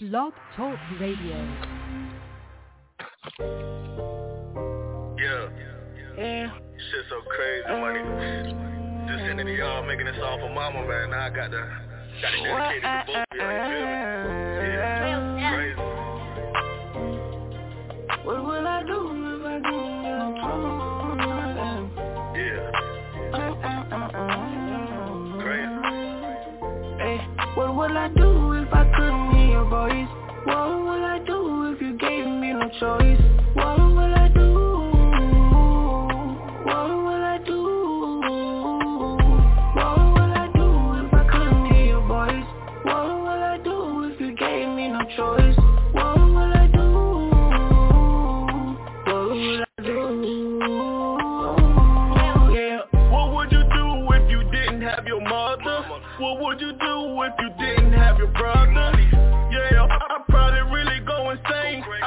Blog Talk Radio. Yeah. Yeah. Shit so crazy, money. Just sending to y'all, making this song for mama, man. Now I got to, got to dedicate it to both of y'all, you feel me? Mm. Yeah. Crazy. What will I do if I do your problem? Yeah. Crazy. Hey, what will I do What I do? What I do? What I do if I couldn't hear your voice? What I do if you gave me no choice? What I do? What do? What would you do if you didn't have your mother? What would you do if you didn't have your brother?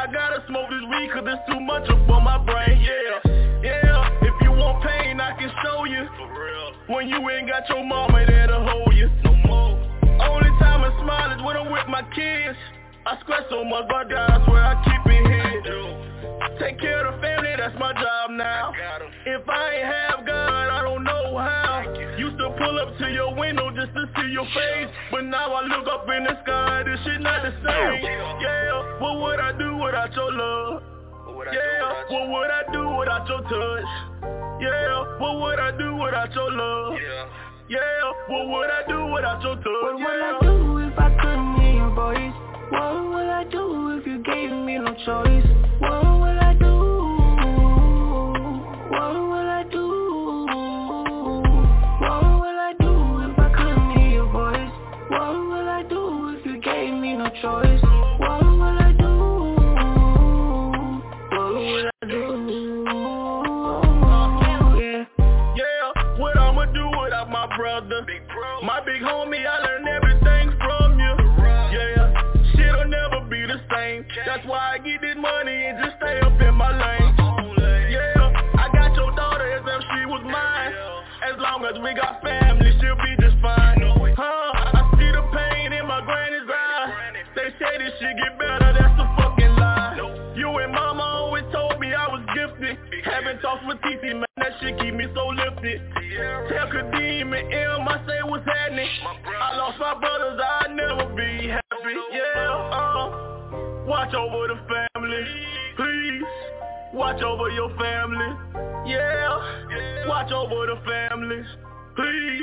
I gotta smoke this weed cause it's too much up on my brain. Yeah, yeah. If you want pain, I can show you. For real. When you ain't got your mama there to hold you. No more. Only time I smile is when I'm with my kids. I sweat so much, but God, I swear I keep it hid. Dude, Take care of the family, that's my job now. If I ain't have God, I don't know how. Used to pull up to your window just to see your face, but now I look up in the sky, this shit not the same. Yeah, what would I do without your love? What would I Yeah, what would I do without your touch? Yeah, what would I do without your love? Yeah. Yeah, what would I do without your touch? What touch? will I do if I couldn't hear your voice? What will I do if you gave me no choice? What will I watch over the family, please. Watch over your family. Yeah, watch over the family, please.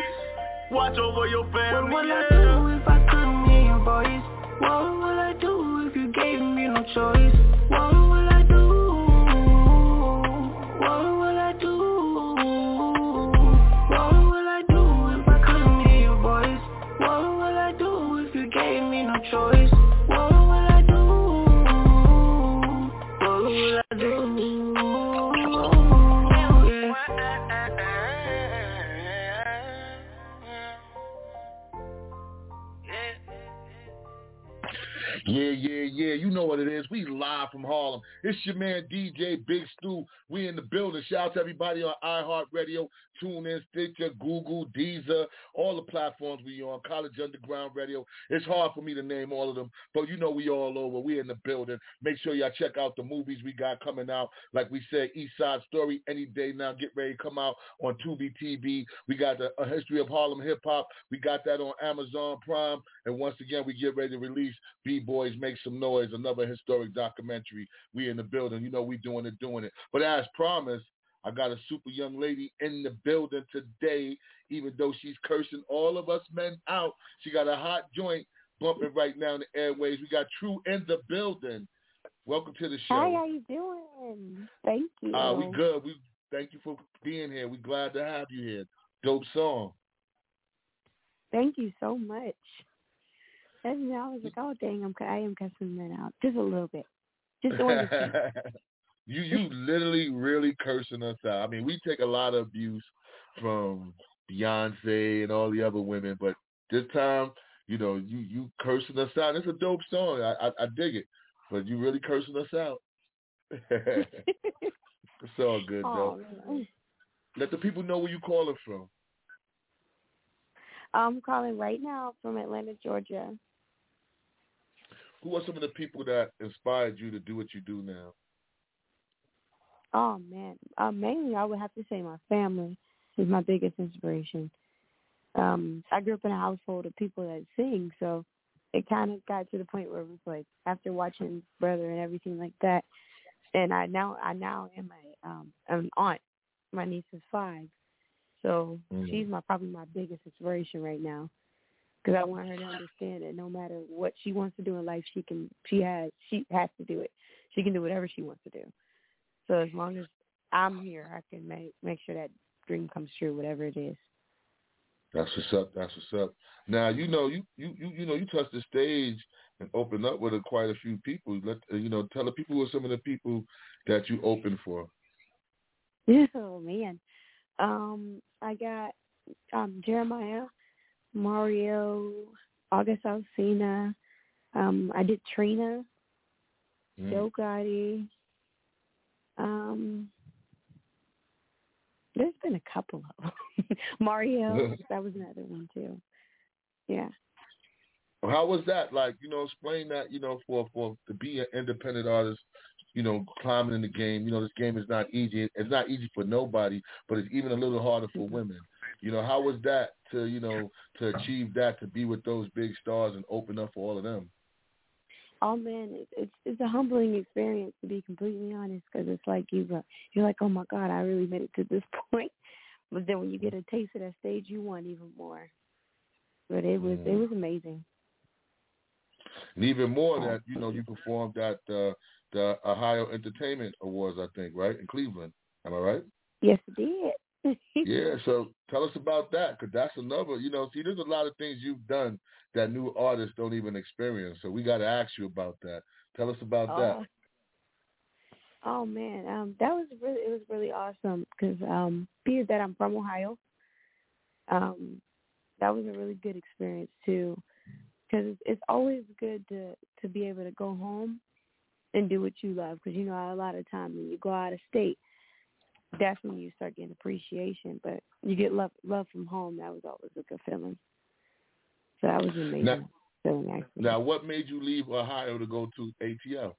Watch over your family. What will I do if I couldn't hear your voice? What will I do if you gave me no choice? It's your man DJ Big Stu. We in the building. Shout out to everybody on iHeartRadio, TuneIn, Stitcher, Google, Deezer, all the platforms we on. College Underground Radio. It's hard for me to name all of them, but you know we all over. We in the building. Make sure y'all check out the movies we got coming out. Like we said, East Side Story any day now. Get ready to come out on Tubi TV. We got the, a history of Harlem hip hop. We got that on Amazon Prime. And once again, we get ready to release B-Boys Make Some Noise, another historic documentary. We in the building. You know we doing it, doing it. But as promised, I got a super young lady in the building today, even though she's cursing all of us men out. She got a hot joint bumping right now in the airways. We got True in the building. Welcome to the show. Hi, how you doing? Thank you. Uh, we good. We thank you for being here. We glad to have you here. Dope song. Thank you so much. And I was like, oh dang, I'm I am cussing that out just a little bit, just a little bit. You you literally really cursing us out. I mean, we take a lot of abuse from Beyonce and all the other women, but this time, you know, you you cursing us out. It's a dope song. I I, I dig it, but you really cursing us out. it's all good though. oh. Let the people know where you calling from. I'm calling right now from Atlanta, Georgia. who are some of the people that inspired you to do what you do now? Oh man, uh, mainly I would have to say my family is my biggest inspiration. Um, I grew up in a household of people that sing, so it kind of got to the point where it was like after watching Brother and everything like that, and I now I now am a um an aunt. My niece is five, so Mm. she's my probably my biggest inspiration right now. Because I want her to understand that no matter what she wants to do in life, she can she has she has to do it. She can do whatever she wants to do. So as long as I'm here, I can make make sure that dream comes true, whatever it is. That's what's up. That's what's up. Now you know you you you, you know you touched the stage and opened up with a, quite a few people. Let you know tell the people who are some of the people that you opened for. Oh man, um, I got um Jeremih, Mario, August Alsina. Um, I did Trina, Mm. Yo Gotti. Um, there's been a couple of them. Mario, that was another one too. Yeah. How was that? Like you know, explain that you know for for to be an independent artist. You know, climbing in the game. You know, this game is not easy. It's not easy for nobody, but it's even a little harder for women. You know, how was that to you know to achieve that to be with those big stars and open up for all of them? Oh man, it's it's, it's a humbling experience to be completely honest, because it's like you uh, you're like, oh my god, I really made it to this point. But then when you get a taste of that stage, you want even more. But it was it Mhm. was amazing. And even more that you know you performed at uh, the Ohio Entertainment Awards, I think, right in Cleveland. Am I right? Yes, it did. Yeah. So tell us about that, because that's another. You know, see, there's a lot of things you've done that new artists don't even experience. So we got to ask you about that. Tell us about Oh. that. Oh man, um, that was really it was really awesome because um, being that I'm from Ohio, um, that was a really good experience too. Because it's, it's always good to to be able to go home and do what you love. Because you know a lot of times when you go out of state, that's when you start getting appreciation. But you get love love from home. That was always a good feeling. So that was amazing Now- feeling actually. Now, what made you leave Ohio to go to ATL?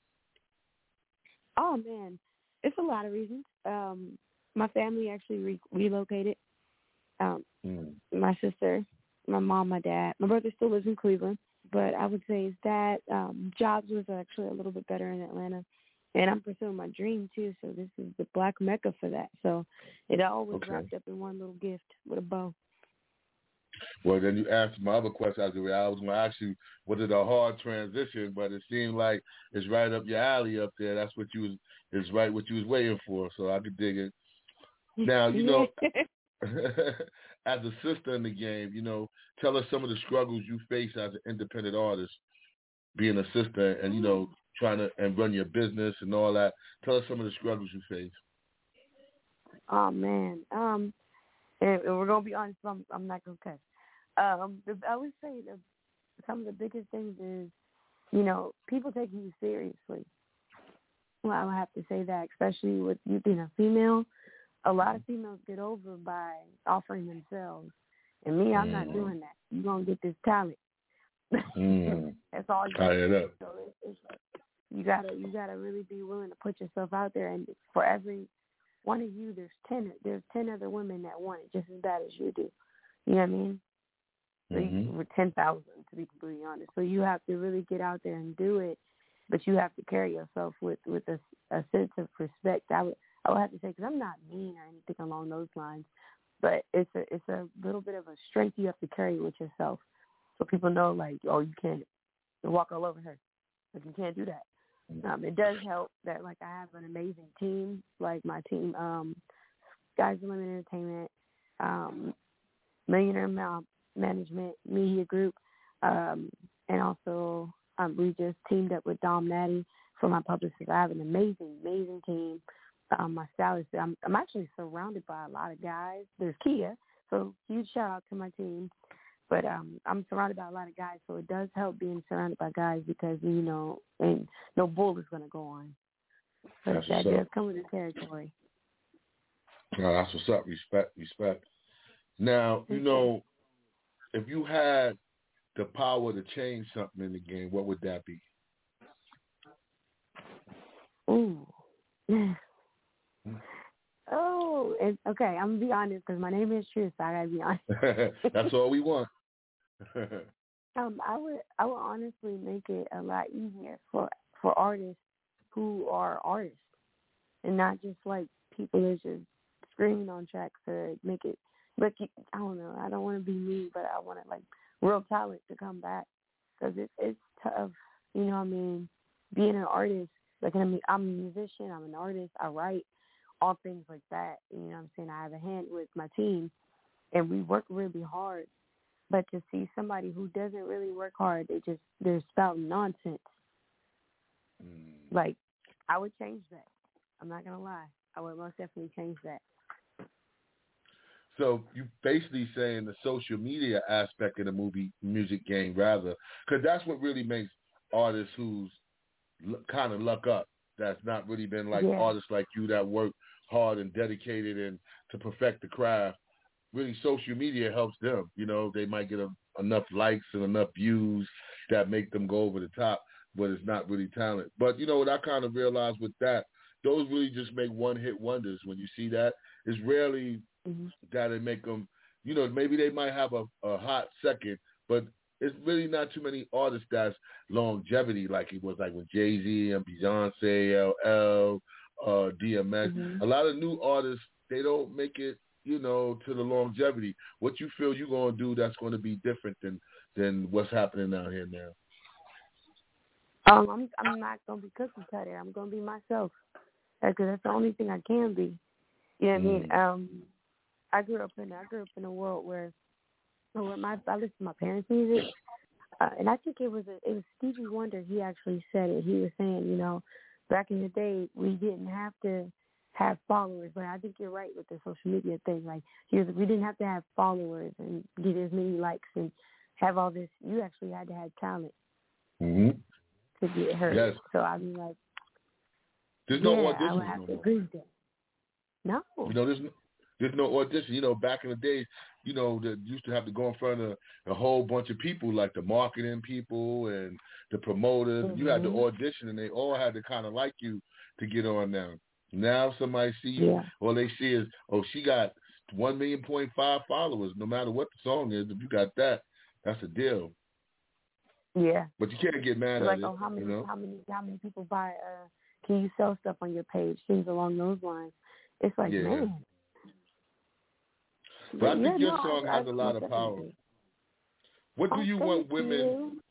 Oh man, it's a lot of reasons. Um, my family actually re- relocated. Um, Mm. my sister, my mom, my dad, my brother still lives in Cleveland, but I would say is that um, jobs was actually a little bit better in Atlanta, and I'm pursuing my dream too. So this is the black mecca for that. So it all was Okay. wrapped up in one little gift with a bow. Well, then you answered my other question. I was gonna- I was going to ask you, was it a hard transition? But it seemed like it's right up your alley up there. That's what you was is right what you was waiting for. So I could dig it. Now you know, as a sister in the game, you know, tell us some of the struggles you face as an independent artist, being a sister, and you know, trying to and run your business and all that. Tell us some of the struggles you face. Oh man, um, and, and we're gonna be honest. I'm, I'm not gonna cut. Um, the, I would say the some of the biggest things is, you know, people taking you seriously. Well, I would have to say that, especially with you being a female. A lot of females get over by offering themselves, and me, I'm not Mm. doing that. You're gonna get this talent. Mm. That's all you. Tie it up. So it's, you gotta you gotta really be willing to put yourself out there, and for every one of you, there's ten there's ten other women that want it just as bad as you do. You know what I mean? So you, Mhm. with ten thousand, to be completely honest. So you have to really get out there and do it, but you have to carry yourself with with a, a sense of respect. I would I would have to say because I'm not mean or anything along those lines, but it's a it's a little bit of a strength you have to carry with yourself, so people know like oh you can't walk all over her, like you can't do that. Um, it does help that like I have an amazing team, like my team, um, Guys Limit Entertainment, um, Millionaire Ma- Management Media Group, um, and also um, we just teamed up with Dom Natty for my publicist. I have an amazing, amazing team. Um, my stylist, I'm, I'm actually surrounded by a lot of guys. There's Kia, so huge shout out to my team. But um, I'm surrounded by a lot of guys, so it does help being surrounded by guys because you know, and no bull is going to go on. But That's that does up. come with the territory. No, that's what's up. Respect, respect. Now, you know, if you had the power to change something in the game, what would that be? Ooh. oh, and okay. I'm gonna be honest because my name is Trish, so I gotta be honest. That's all we want. um, I would, I would honestly make it a lot easier for for artists who are artists, and not just like people that just screaming on tracks to make it. But I don't know. I don't want to be mean, but I want it like real talent to come back because it's it's tough. You know what I mean? Being an artist, like I mean, I'm a musician. I'm an artist. I write all things like that. You know what I'm saying? I have a hand with my team, and we work really hard. But to see somebody who doesn't really work hard, they just they're spouting nonsense. Mm. Like I would change that. I'm not gonna lie. I would most definitely change that. So you basically saying the social media aspect of the movie music game, rather, because that's what really makes artists who's l- kind of luck up. That's not really been like Yeah. artists like you that work hard and dedicated and to perfect the craft. Really, social media helps them. You know, they might get a, enough likes and enough views that make them go over the top, but it's not really talent. But you know what I kind of realized with that, those really just make one hit wonders. When you see that, it's rarely hmm that it make them, you know, maybe they might have a, a hot second, but it's really not too many artists that's longevity like it was like with Jay Z and Beyonce, LL, uh, DMX. Mhm. A lot of new artists they don't make it, you know, to the longevity. What you feel you're gonna do that's going to be different than than what's happening out here now. Um, I'm I'm not gonna be cookie cutter. I'm gonna be myself, because that's the only thing I can be. You know what I mean? Mm. Um, I grew up in I grew up in a world where, where my I listened to my parents' music, uh, and I think it was a, it was Stevie Wonder. He actually said it. He was saying, you know, back in the day we didn't have to have followers, but I think you're right with the social media thing. Like we didn't have to have followers and get as many likes and have all this. You actually had to have talent Mm-hmm. to get heard. Yes. So I mean, like. There's no yeah, I would have no to agree with that. No. You know, there's no, there's no audition. You know, back in the days, you know, that used to have to go in front of a whole bunch of people, like the marketing people and the promoters. You had to Mhm. audition, and they all had to kind of like you to get on now. Now somebody see you, Yeah. all they see is, oh, she got one million point five followers. No matter what the song is, if you got that, that's a deal. Yeah. But you can't get mad It's at like, it. oh, how many, you know? how many, how many people buy? Uh, can you sell stuff on your page? Things along those lines. It's like, Yeah. man. But I think your no, song I- has a I lot of power. What do Oh, you want women? you.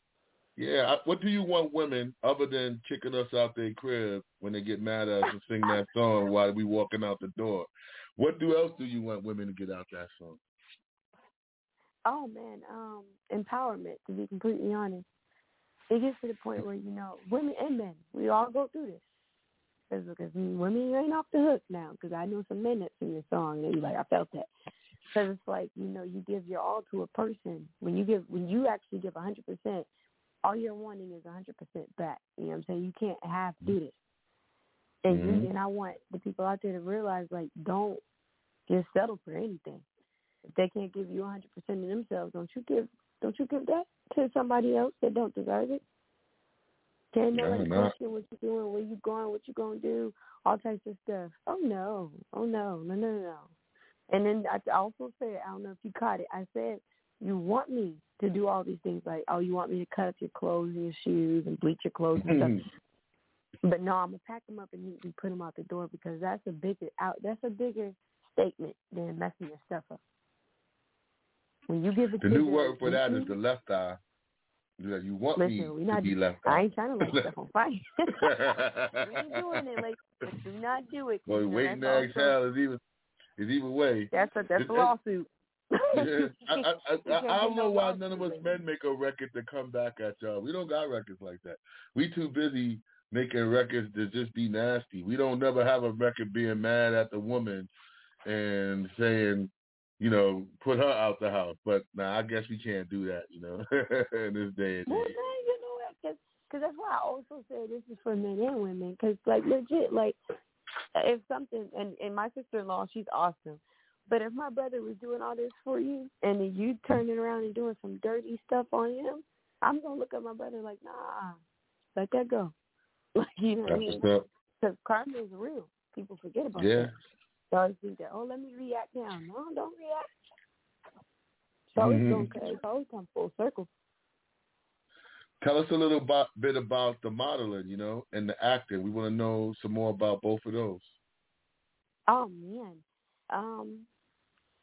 Yeah, what do you want women other than kicking us out their crib when they get mad at us and sing that song while we walking out the door? What do else do you want women to get out that song? Oh man, um, empowerment. To be completely honest, it gets to the point where you know, women and men, we all go through this. Cause, because women ain't off the hook now. Because I know some men that sing your song and they like, I felt that. Because it's like you know, you give your all to a person. When you give, when you actually give a hundred percent, all you're wanting is a hundred percent back. You know what I'm saying? You can't half do this. And Mhm. you, and I want the people out there to realize, like, don't just settle for anything. If they can't give you a hundred percent of themselves, don't you give don't you give that to somebody else that don't deserve it? Can't No, nobody not. question what you're doing, where you going, what you gonna do, all types of stuff. Oh no, oh no, no, no, no. And then I also said, I don't know if you caught it. I said, you want me to do all these things, like, oh, you want me to cut up your clothes and your shoes and bleach your clothes and stuff. Mm-hmm. But no, I'm gonna pack them up and neatly put them out the door because that's a bigger out. That's a bigger statement than messing your stuff up. When you give a the new word for that is the left eye. You want Listen, me we to be left eye. I ain't trying to light stuff on fire. we ain't doing it, like, do not do it. Boy, you know, waiting to exhale is even is even way. That's a that's a lawsuit. Yeah, I, I, I, I, don't know why none of us men make a record to come back at y'all. We don't got records like that. We too busy making records to just be nasty. We don't never have a record being mad at the woman and saying, you know, put her out the house. But now nah, I guess we can't do that, you know, in this day and Well, age. man, you know what? Because cause that's why I also say this is for men and women. Because, like, legit, like, if something, and, and my sister-in-law, she's awesome. But if my brother was doing all this for you, and then you turning around and doing some dirty stuff on him, I'm going to look at my brother like, nah, let that go. Like, you know what I mean? Because karma is real. People forget about yeah. that. They always think that, oh, let me react now. No, don't react. It's always Mhm. going to it's always come full circle. Tell us a little bit, bit about the modeling, you know, and the acting. We want to know some more about both of those. Oh man. Um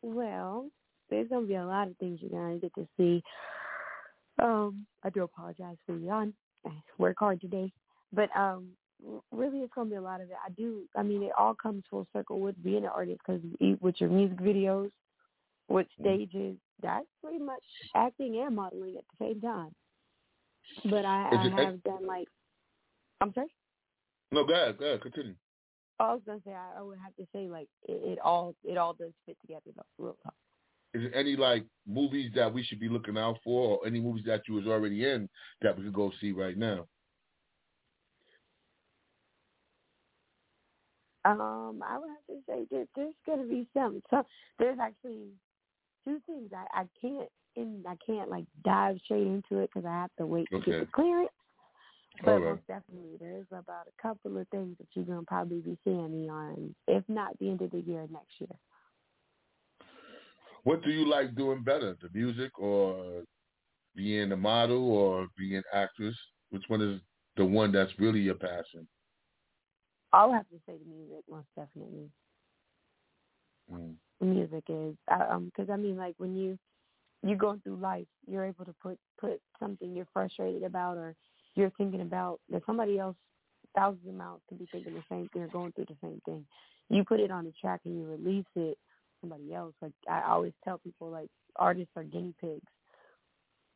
well, there's gonna be a lot of things you're gonna get to see. Um, I do apologize for yawn. I work hard today. But um really it's gonna be a lot of it. I do I mean it all comes full circle with being an artist because with your music videos, with stages, that's pretty much acting and modeling at the same time. But I, I have done like I'm sorry? No, go ahead, go ahead, continue. I was gonna say I, I would have to say like it, it all it all does fit together though, real talk. Is there any like movies that we should be looking out for, or any movies that you was already in that we could go see right now? Um, I would have to say that there's gonna be some. So there's actually two things I I can't and I can't like dive straight into it because I have to wait to Okay. get the clearance. But most definitely, there's about a couple of things that you're gonna probably be seeing me on, if not the end of the year next year. What do you like doing better, the music or being a model or being actress? Which one is the one that's really your passion? I'll have to say the music, most definitely. Mm. The music is, I- um, because I mean, like when you you going through life, you're able to put put something you're frustrated about or you're thinking about that somebody else thousands of miles could be thinking the same thing or going through the same thing. You put it on a track and you release it. Somebody else, like I always tell people, like artists are guinea pigs.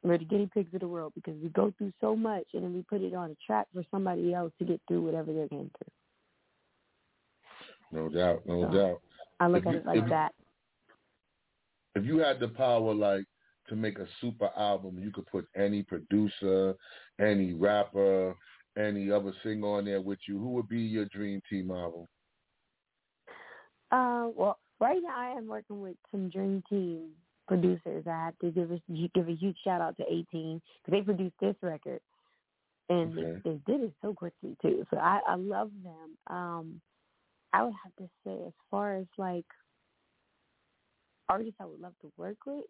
We're the guinea pigs of the world because we go through so much and then we put it on a track for somebody else to get through whatever they're going through. No doubt, no So- doubt. I look If at you- it like if that. If you had the power, like to make a super album, you could put any producer, any rapper, any other singer on there with you. Who would be your dream team album? Uh, well, right now I am working with some Dream Team producers. I have to give a give a huge shout out to 18 because they produced this record, and Okay. they, they did it so quickly too. So I I love them. Um, I would have to say as far as like artists I would love to work with.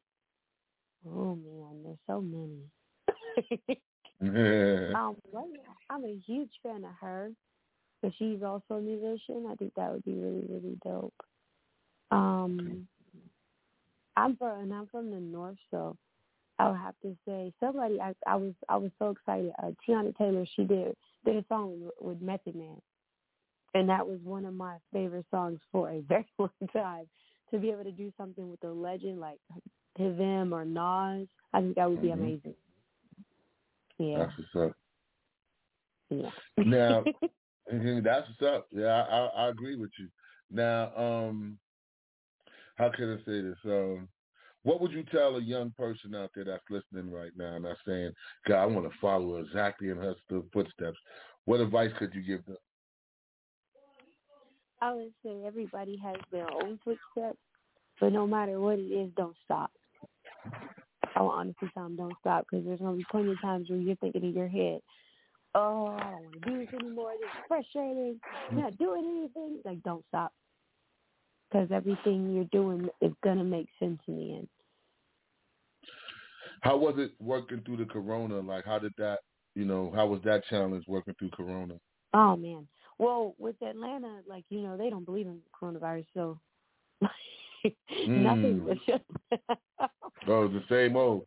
Oh man, there's so many. um, right now, I'm a huge fan of her, but she's also a musician. I think that would be really, really dope. Um, I'm from and I'm from the north, so I would have to say somebody. I I was I was so excited. Uh, Teyana Taylor, she did did a song with, with Method Man, and that was one of my favorite songs for a very long time. To be able to do something with a legend like him or Nas, I think that would be Mhm. amazing. Yeah, That's what's up. yeah. Now, That's what's up. Yeah, I, I, I agree with you. Now, um, how can I say this? Um, what would you tell a young person out there that's listening right now and that's saying, God, I want to follow exactly in her footsteps? What advice could you give them? I would say everybody has their own footsteps, but no matter what it is, don't stop. I will honestly tell don't stop because there's going to be plenty of times where you're thinking in your head, oh, I don't want to do this anymore. This is frustrating. I'm not doing anything. Like, don't stop because everything you're doing is going to make sense in the end. How was it working through the corona? Like, how did that, you know, how was that challenge working through corona? Oh, man. Well, with Atlanta, like, you know, they don't believe in coronavirus, so nothing was just. Oh, the same old.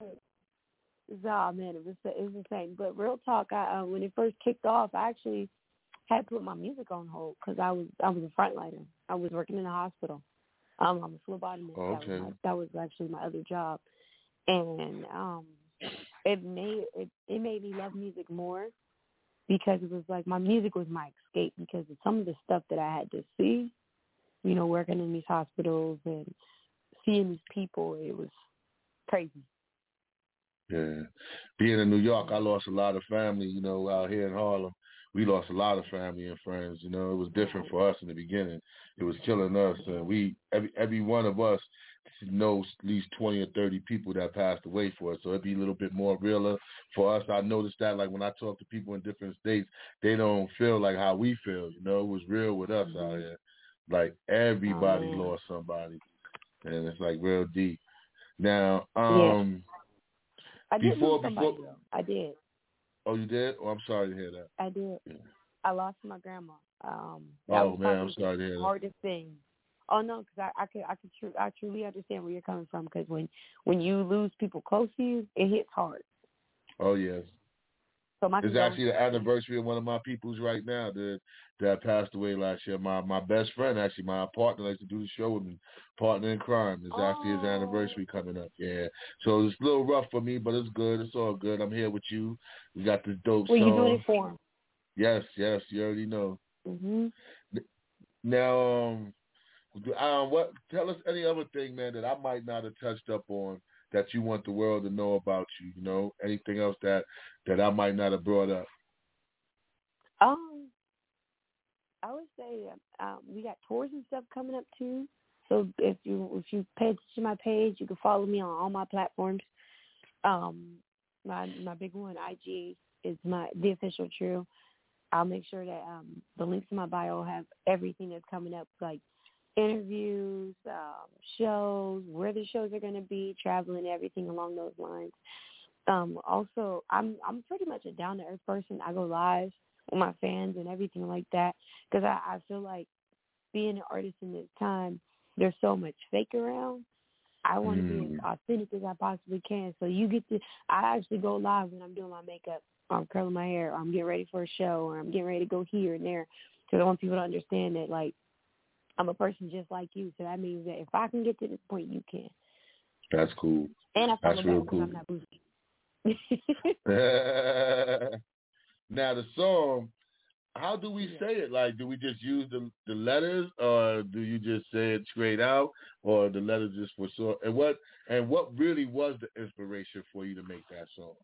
Oh man, it was it was the same. But real talk, I uh, when it first kicked off, I actually had to put my music on hold because I was I was a frontliner. I was working in the hospital. Um, I'm a phlebotomist. Oh, That, okay. was my, that was actually my other job, and um, it made it it made me love music more because it was like my music was my escape because of some of the stuff that I had to see. You know, working in these hospitals and seeing these people, it was crazy. Yeah. Being in New York, I lost a lot of family, you know, out here in Harlem. We lost a lot of family and friends, you know. It was different for us in the beginning. It was killing us and we every every one of us knows at least 20 or 30 people that passed away for it. So it'd be a little bit more realer for us. I noticed that like when I talk to people in different states, they don't feel like how we feel. You know, it was real with us mm-hmm. out here. Like everybody oh, lost somebody. And it's like real deep. Now, um yeah. I did before, somebody, before, though. I did. Oh, you did? Oh, I'm sorry to hear that. I did. Yeah. I lost my grandma. Um, that oh was man, I'm sorry to hear that. Hardest thing Oh no, because I I could I could tr- I truly understand where you're coming from. Because when when you lose people close to you, it hits hard. Oh yes. So my it's actually the anniversary of one of my peoples right now that that passed away last year. My my best friend, actually my partner, likes to do the show with me, partner in crime. It's oh. actually his oh. anniversary coming up. Yeah, so it's a little rough for me, but it's good. It's all good. I'm here with you. We got this dope well, song. you doing it for him? Yes, yes. You already know. Mhm. Now, um, um, what? Tell us any other thing, man, that I might not have touched up on that you want the world to know about you. You know, anything else that that I might not have brought up. Um, I would say um, we got tours and stuff coming up too. So if you if you pay attention to my page, you can follow me on all my platforms. Um, my my big one, IG, is my the official true. I'll make sure that um, the links in my bio have everything that's coming up, like interviews, um, shows, where the shows are going to be, traveling, everything along those lines. Um, also, I'm I'm pretty much a down to earth person. I go live with my fans and everything like that because I, I feel like being an artist in this time, there's so much fake around. I want to mm. be as mm. authentic as I possibly can. So you get to, I actually go live when I'm doing my makeup, or I'm curling my hair, or I'm getting ready for a show, or I'm getting ready to go here and there. Because I want people to understand that, like, I'm a person just like you, so that means that if I can get to this point, you can. That's cool. And I That's real cool. I'm not bougie. now the song, how do we say it? Like, do we just use the the letters, or do you just say it straight out, or the letters just for so? And what and what really was the inspiration for you to make that song?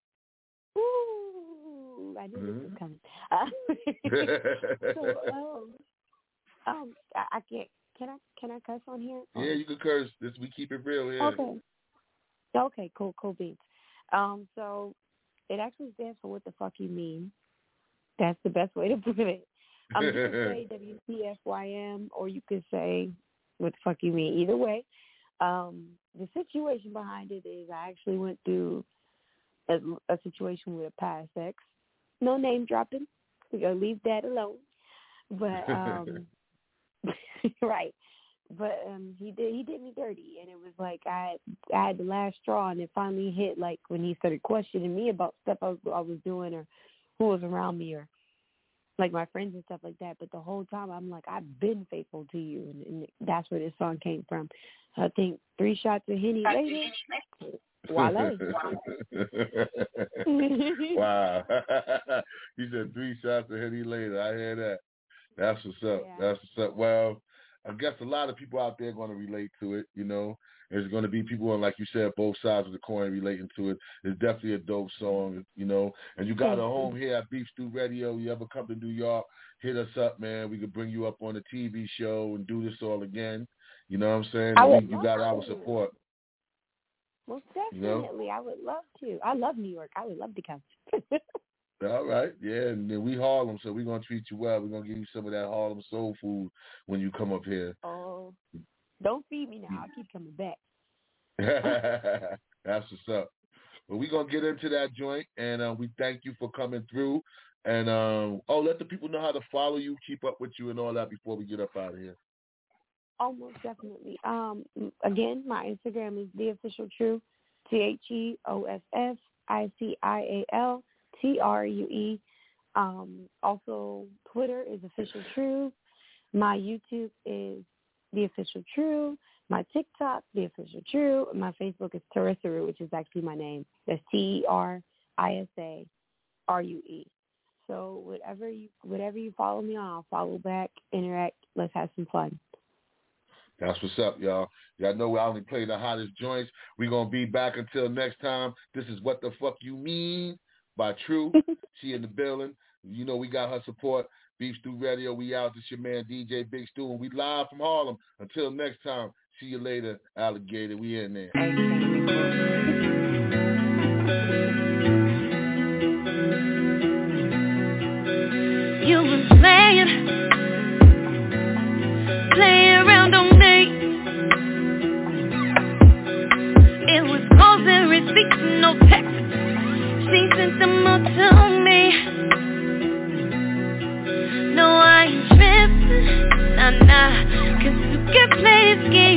Ooh, I knew mm-hmm. this was mm-hmm. coming. Uh, so, um, um, I, I can't. Can I can I cuss on here? Yeah, you can curse. This we keep it real here. Okay. Okay. Cool. Cool beats. Um. So it actually stands for what the fuck you mean. That's the best way to put it. Um, you can say WTFYM, or you could say what the fuck you mean. Either way, um, the situation behind it is I actually went through a, a situation with a past ex. No name dropping. We're gonna leave that alone. But um, right. But um he did he did me dirty and it was like I I had the last straw and it finally hit like when he started questioning me about stuff I was I was doing or who was around me or like my friends and stuff like that. But the whole time I'm like, I've been faithful to you and, and that's where this song came from. I think three shots of Henny later. Voila. wow. he said three shots of Henny later. I hear that. That's what's up. Yeah. That's what's up. Well, I guess a lot of people out there are going to relate to it. You know, there's going to be people on, like you said, both sides of the coin relating to it. It's definitely a dope song, you know. And you got a home here at Beef Stew Radio. You ever come to New York, hit us up, man. We could bring you up on a TV show and do this all again. You know what I'm saying? I would you got our support. Most definitely, you know? I would love to. I love New York. I would love to come. All right, yeah, and then we Harlem, so we're gonna treat you well. We're gonna give you some of that Harlem soul food when you come up here. Oh, don't feed me now. I'll keep coming back. That's what's up. Well, we're gonna get into that joint, and uh, we thank you for coming through. And um, oh, let the people know how to follow you, keep up with you, and all that before we get up out of here. Almost definitely. Um, again, my Instagram is the official true, T H E O S S I C I A L T R U E. Um, also, Twitter is official true. My YouTube is the official true. My TikTok, the official true. My Facebook is Terissa which is actually my name. That's T E R I S A R U E. So whatever you whatever you follow me on, I'll follow back, interact. Let's have some fun. That's what's up, y'all. Y'all know we only play the hottest joints. We're gonna be back until next time. This is what the fuck you mean by True. she in the building. You know we got her support. Beef Stew Radio. We out. This your man DJ Big Stew, and we live from Harlem. Until next time. See you later, alligator. We in there. to me. No, I ain't tripping, nah, nah. Cause you can play this game